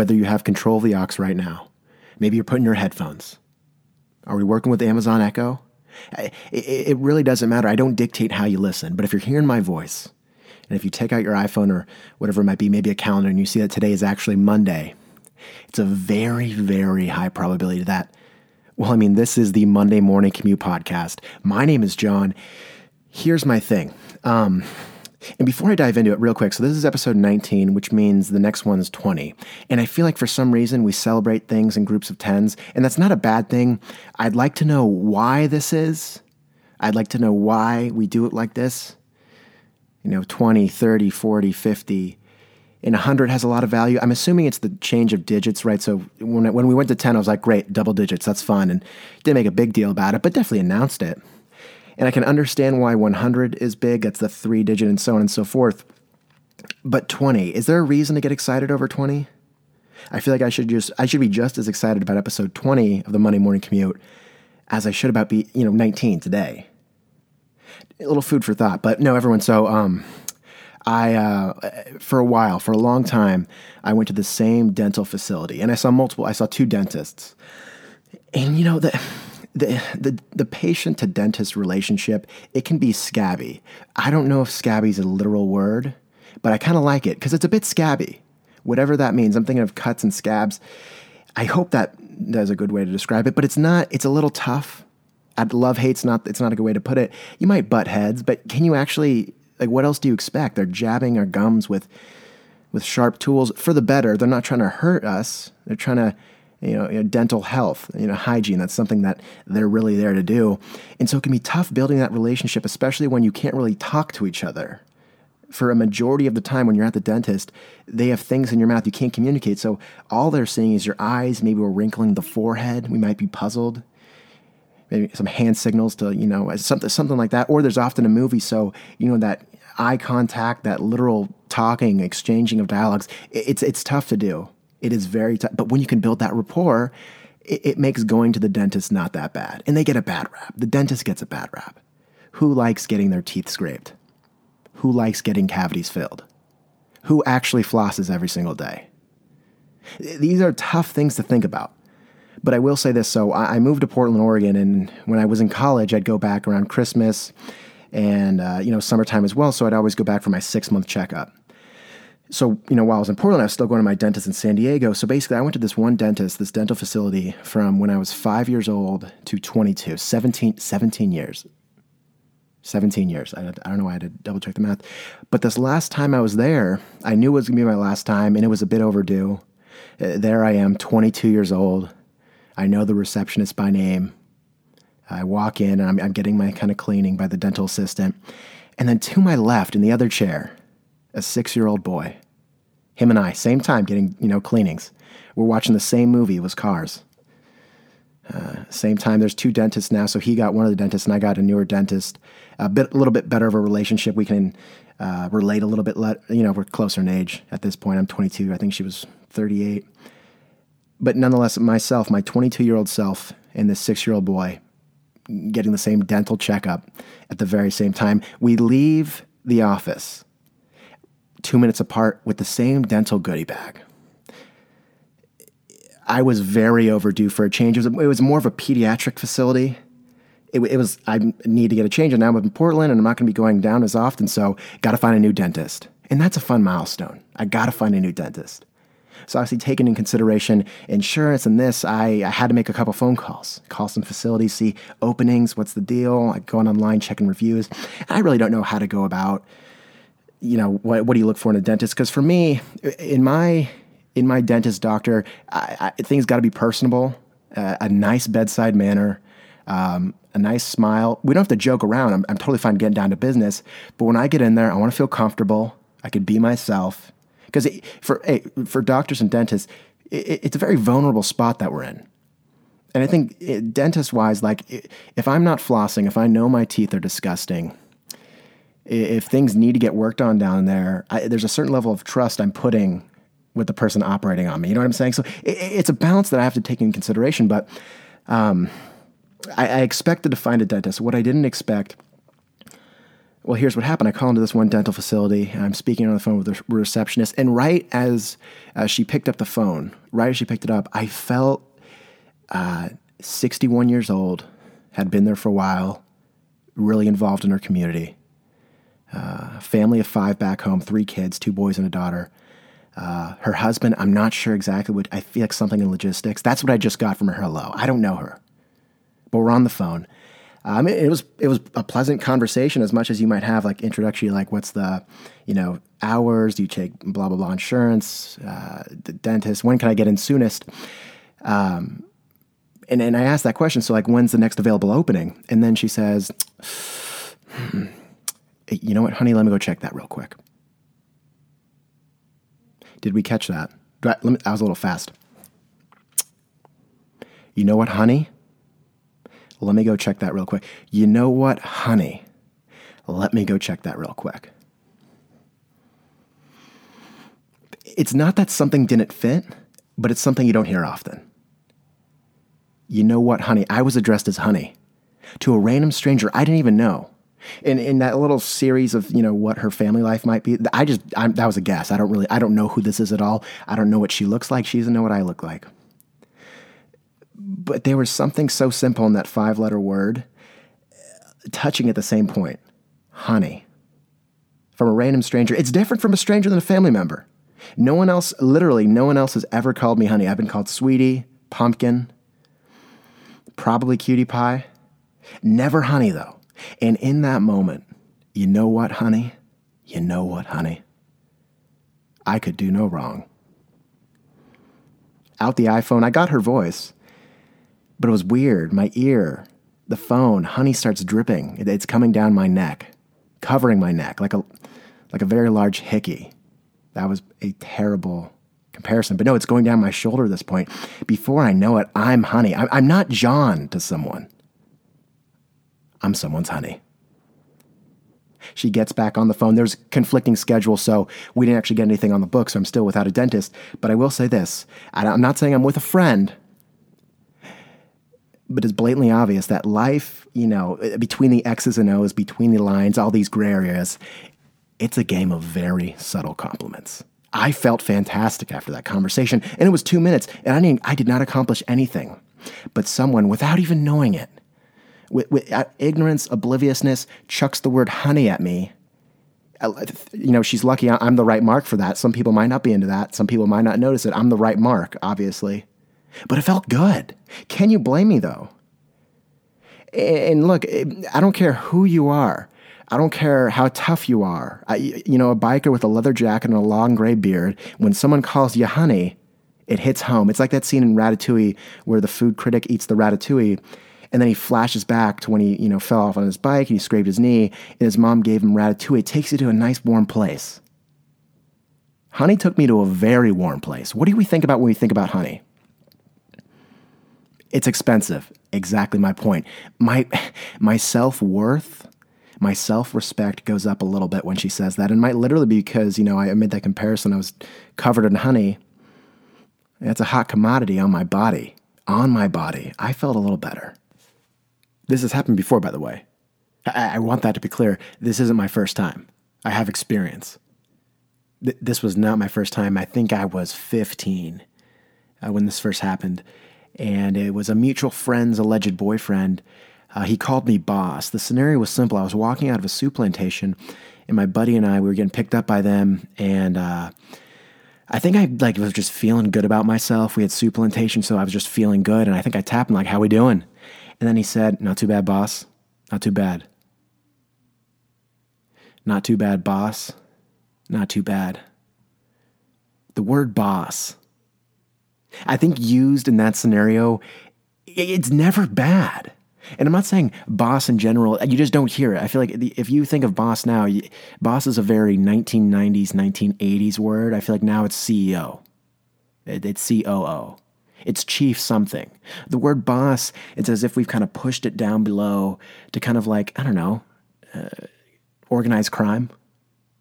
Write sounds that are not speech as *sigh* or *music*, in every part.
whether you have control of the aux right now. Maybe you're putting your headphones. Are we working with Amazon Echo? It, really doesn't matter. I don't dictate how you listen, but if you're hearing my voice, and if you take out your iPhone or whatever it might be, maybe a calendar, and you see that today is actually Monday, it's a very, very high probability that, well, I mean, this is the Monday Morning Commute Podcast. My name is John. Here's my thing. Um, and before I dive into it, real quick, so this is episode 19, which means the next one is 20. And I feel like for some reason we celebrate things in groups of 10s, and that's not a bad thing. I'd like to know why this is. I'd like to know why we do it like this. You know, 20, 30, 40, 50. And 100 has a lot of value. I'm assuming it's the change of digits, right? So when, when we went to 10, I was like, great, double digits, that's fun. And didn't make a big deal about it, but definitely announced it. And I can understand why 100 is big, that's the three digit and so on and so forth. But 20, is there a reason to get excited over 20? I feel like I should just I should be just as excited about episode 20 of the Monday morning commute as I should about be, you know, 19 today. A little food for thought, but no, everyone. So, um, I, uh, for a while, for a long time, I went to the same dental facility and I saw multiple, I saw two dentists. And, you know, the, the, the, the patient to dentist relationship, it can be scabby. I don't know if scabby is a literal word, but I kind of like it because it's a bit scabby. Whatever that means. I'm thinking of cuts and scabs. I hope that that's a good way to describe it, but it's not, it's a little tough. Love hate's not, it's not a good way to put it. You might butt heads, but can you actually, like, what else do you expect? They're jabbing our gums with, with sharp tools for the better. They're not trying to hurt us. They're trying to you know, you know, dental health, you know, hygiene. That's something that they're really there to do. And so it can be tough building that relationship, especially when you can't really talk to each other. For a majority of the time when you're at the dentist, they have things in your mouth you can't communicate. So all they're seeing is your eyes. Maybe we're wrinkling the forehead. We might be puzzled. Maybe some hand signals to, you know, something, something like that. Or there's often a movie. So, you know, that eye contact, that literal talking, exchanging of dialogues, it's, it's tough to do. It is very tough. But when you can build that rapport, it, it makes going to the dentist not that bad. And they get a bad rap. The dentist gets a bad rap. Who likes getting their teeth scraped? Who likes getting cavities filled? Who actually flosses every single day? These are tough things to think about. But I will say this so I moved to Portland, Oregon, and when I was in college, I'd go back around Christmas and uh, you know summertime as well. So I'd always go back for my six month checkup so you know while I was in Portland, I was still going to my dentist in San Diego. So basically, I went to this one dentist, this dental facility, from when I was five years old to 22, 17, 17 years. 17 years. I, I don't know why I had to double check the math. But this last time I was there, I knew it was going to be my last time, and it was a bit overdue. Uh, there I am, 22 years old. I know the receptionist by name. I walk in, and I'm, I'm getting my kind of cleaning by the dental assistant. And then to my left, in the other chair, a six year old boy. Him and I, same time, getting, you know, cleanings. We're watching the same movie, it was Cars. Uh, same time, there's two dentists now, so he got one of the dentists, and I got a newer dentist. A bit, a little bit better of a relationship. We can uh, relate a little bit. Let you know, we're closer in age at this point. I'm 22. I think she was 38. But nonetheless, myself, my 22 year old self, and this six year old boy, getting the same dental checkup at the very same time. We leave the office two minutes apart with the same dental goodie bag. I was very overdue for a change. It was, it was more of a pediatric facility. It, it, was, I need to get a change. And now I'm in Portland and I'm not going to be going down as often. So, got to find a new dentist. And that's a fun milestone. I got to find a new dentist. So, obviously, taking in consideration insurance and this, I, I had to make a couple phone calls, call some facilities, see openings, what's the deal, I go on online, checking reviews. I really don't know how to go about you know, what, what do you look for in a dentist? Because for me, in my in my dentist doctor, I, I, things got to be personable, uh, a nice bedside manner, um, a nice smile. We don't have to joke around. I'm, I'm totally fine getting down to business. But when I get in there, I want to feel comfortable. I could be myself. Because for for doctors and dentists, it, it's a very vulnerable spot that we're in. And I think dentist wise, like if I'm not flossing, if I know my teeth are disgusting, if things need to get worked on down there, I, there's a certain level of trust I'm putting with the person operating on me. You know what I'm saying? So it, it's a balance that I have to take in consideration. But um, I, I, expected to find a dentist. What I didn't expect Well, here's what happened. I call into this one dental facility. I'm speaking on the phone with the receptionist, and right as uh, she picked up the phone, right as she picked it up, I felt uh, 61 years old, had been there for a while, really involved in her community. Uh, family of five back home, three kids, two boys and a daughter. Uh, her husband, I'm not sure exactly what, I feel like something in logistics. That's what I just got from her hello. I don't know her, but we're on the phone. Um, it, it, was it was a pleasant conversation as much as you might have like introductory like what's the you know hours do you take blah blah blah insurance uh, the dentist when can I get in soonest um, and and I asked that question so like when's the next available opening and then she says hmm, you know what honey let me go check that real quick did we catch that I, me, was a little fast you know what honey let me go check that real quick. You know what, honey? Let me go check that real quick. It's not that something didn't fit, but it's something you don't hear often. You know what, honey? I was addressed as honey to a random stranger I didn't even know. In, in that little series of you know what her family life might be, I just I'm, that was a guess. I don't really I don't know who this is at all. I don't know what she looks like. She doesn't know what I look like but there was something so simple in that five letter word touching at the same point honey. From a random stranger. It's different from a stranger than a family member. No one else, literally, no one else has ever called me honey. I've been called sweetie, pumpkin, probably cutie pie. Never honey, though. And in that moment, you know what, honey? You know what, honey? I could do no wrong. Out the iPhone, I got her voice. But it was weird. My ear, the phone, honey starts dripping. It's coming down my neck, covering my neck like a like a very large hickey. That was a terrible comparison. But no, it's going down my shoulder at this point. Before I know it, I'm honey. I'm not John to someone. I'm someone's honey. She gets back on the phone. There's conflicting schedules, so we didn't actually get anything on the book, so I'm still without a dentist. But I will say this I'm not saying I'm with a friend but it's blatantly obvious that life, you know, between the X's and O's, between the lines, all these gray areas, it's a game of very subtle compliments. I felt fantastic after that conversation, and it was two minutes, and I didn't, I did not accomplish anything. But someone, without even knowing it, with, with uh, ignorance, obliviousness, chucks the word honey at me. Uh, you know, she's lucky I'm the right mark for that. Some people might not be into that. Some people might not notice it. I'm the right mark, obviously. But it felt good. Can you blame me though? And look, I don't care who you are. I don't care how tough you are. I, you know, a biker with a leather jacket and a long gray beard, when someone calls you honey, it hits home. It's like that scene in Ratatouille where the food critic eats the ratatouille and then he flashes back to when he, you know, fell off on his bike and he scraped his knee and his mom gave him ratatouille. It takes you to a nice warm place. Honey took me to a very warm place. What do we think about when we think about honey? It's expensive. Exactly my point. My *laughs* my self-worth, my self-respect goes up a little bit when she says that. And might literally be because, you know, I made that comparison. I was covered in honey. It's a hot commodity on my body. On my body. I felt a little better. This has happened before, by the way. I, I want that to be clear. This isn't my first time. I have experience. Th- this was not my first time. I think I was 15 uh, when this first happened and it was a mutual friend's alleged boyfriend. Uh, he called me boss. The scenario was simple. I was walking out of a Souplantation, and my buddy and I we were getting picked up by them, and uh, I think I like was just feeling good about myself. We had Souplantation, so I was just feeling good, and I think I tapped him like, "How we doing?" And then he said, "Not too bad, boss. Not too bad. Not too bad, boss. Not too bad." The word boss I think used in that scenario, it's never bad. And I'm not saying boss in general, you just don't hear it. I feel like if you think of boss now, boss is a very 1990s, 1980s word. I feel like now it's CEO, it's COO, it's chief something. The word boss, it's as if we've kind of pushed it down below to kind of like, I don't know, uh, organized crime,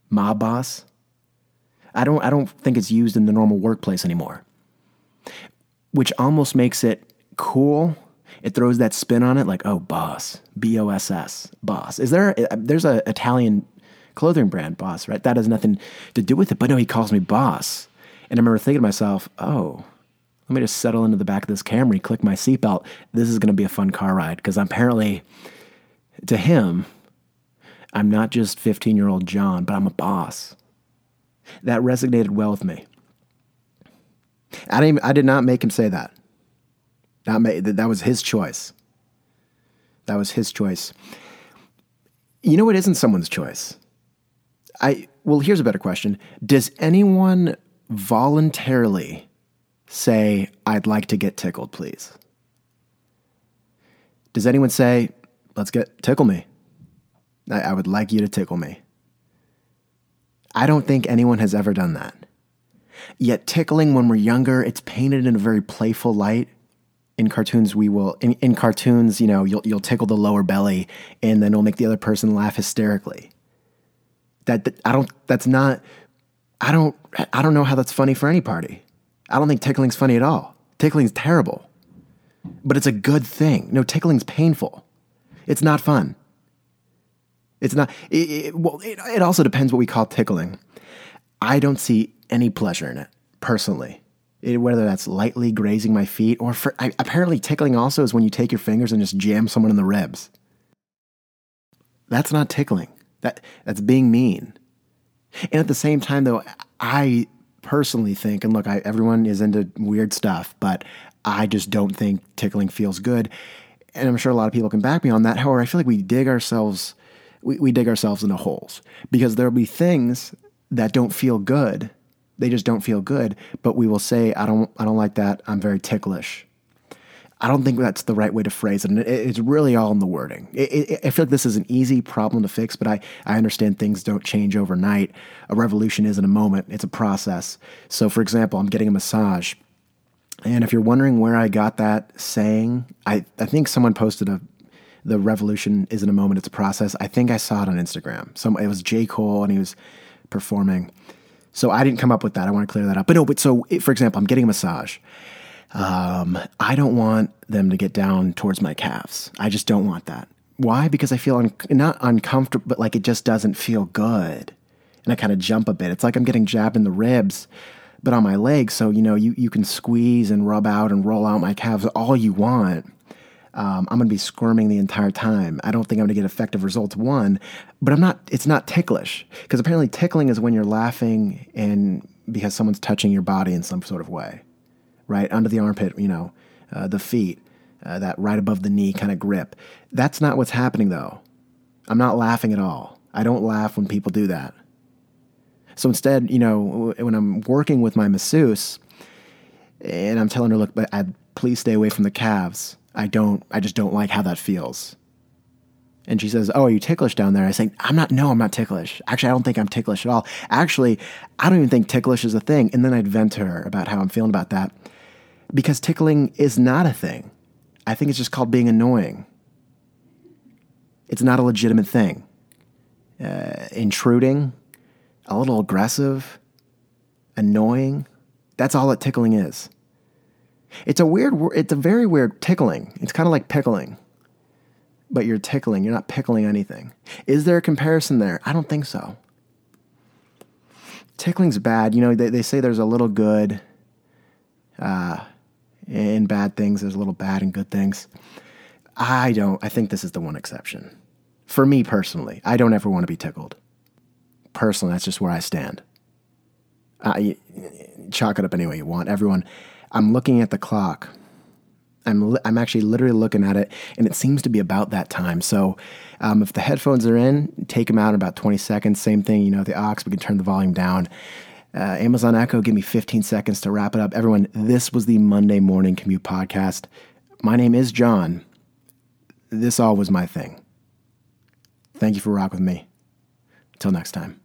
mob boss. I don't, I don't think it's used in the normal workplace anymore which almost makes it cool It throws that spin on it like, oh, boss, B O S S, boss. Is there, there's a Italian clothing brand, boss, right? That has nothing to do with it. But no, he calls me boss. And I remember thinking to myself, oh, let me just settle into the back of this Camry, click my seatbelt. This is going to be a fun car ride because apparently, to him, I'm not just 15 year old John, but I'm a boss. That resonated well with me. I, didn't, I did not make him say that. Not make, that was his choice. That was his choice. You know, it isn't someone's choice. I well, here's a better question. Does anyone voluntarily say, I'd like to get tickled, please? Does anyone say, let's get tickle me? I, I would like you to tickle me. I don't think anyone has ever done that. Yet tickling when we're younger, it's painted in a very playful light. In cartoons, we will in, in cartoons, you know, you'll you'll tickle the lower belly and then it'll make the other person laugh hysterically. That, that I don't that's not I don't I don't know how that's funny for any party. I don't think tickling's funny at all. Tickling's terrible. But it's a good thing. No, tickling's painful. It's not fun. It's not. It, it, well, it, it also depends what we call tickling. I don't see any pleasure in it personally. It, whether that's lightly grazing my feet or for, I, apparently tickling also is when you take your fingers and just jam someone in the ribs. That's not tickling. That that's being mean. And at the same time, though, I personally think, and look, I, everyone is into weird stuff, but I just don't think tickling feels good. And I'm sure a lot of people can back me on that. However, I feel like we dig ourselves we, we dig ourselves into holes because there'll be things that don't feel good. They just don't feel good, but we will say, I don't, I don't like that. I'm very ticklish. I don't think that's the right way to phrase it. And it's really all in the wording. It, it, I feel like this is an easy problem to fix, but I, I understand things don't change overnight. A revolution isn't a moment, it's a process. So, for example, I'm getting a massage. And if you're wondering where I got that saying, I, I think someone posted a the revolution isn't a moment, it's a process. I think I saw it on Instagram. Some it was J. Cole and he was performing. So I didn't come up with that. I want to clear that up. But no, but so for example, I'm getting a massage. Um, I don't want them to get down towards my calves. I just don't want that. Why? Because I feel un- not uncomfortable, but like it just doesn't feel good. And I kind of jump a bit. It's like I'm getting jabbed in the ribs, but on my legs. So, you know, you, you can squeeze and rub out and roll out my calves all you want um, I'm going to be squirming the entire time. I don't think I'm going to get effective results. One, but I'm not. It's not ticklish because apparently tickling is when you're laughing and because someone's touching your body in some sort of way, right under the armpit. You know, uh, the feet, uh, that right above the knee kind of grip. That's not what's happening though. I'm not laughing at all. I don't laugh when people do that. So instead, you know, when I'm working with my masseuse and I'm telling her, look, but please stay away from the calves I don't, I just don't like how that feels. And she says, Oh, are you ticklish down there? I say, I'm not, no, I'm not ticklish. Actually, I don't think I'm ticklish at all. Actually, I don't even think ticklish is a thing. And then I'd vent to her about how I'm feeling about that because tickling is not a thing. I think it's just called being annoying. It's not a legitimate thing. Uh, intruding, a little aggressive, annoying. That's all that tickling is. It's a weird, it's a very weird tickling. It's kind of like pickling, but you're tickling. You're not pickling anything. Is there a comparison there? I don't think so. Tickling's bad. You know, they, they say there's a little good uh, in bad things, there's a little bad in good things. I don't, I think this is the one exception. For me personally, I don't ever want to be tickled. Personally, that's just where I stand. Uh, chalk it up any way you want. Everyone, I'm looking at the clock. I'm, li- I'm actually literally looking at it, and it seems to be about that time. So, um, if the headphones are in, take them out in about 20 seconds. Same thing, you know, the aux, we can turn the volume down. Uh, Amazon Echo, give me 15 seconds to wrap it up. Everyone, this was the Monday Morning Commute Podcast. My name is John. This all was my thing. Thank you for rocking with me. Until next time.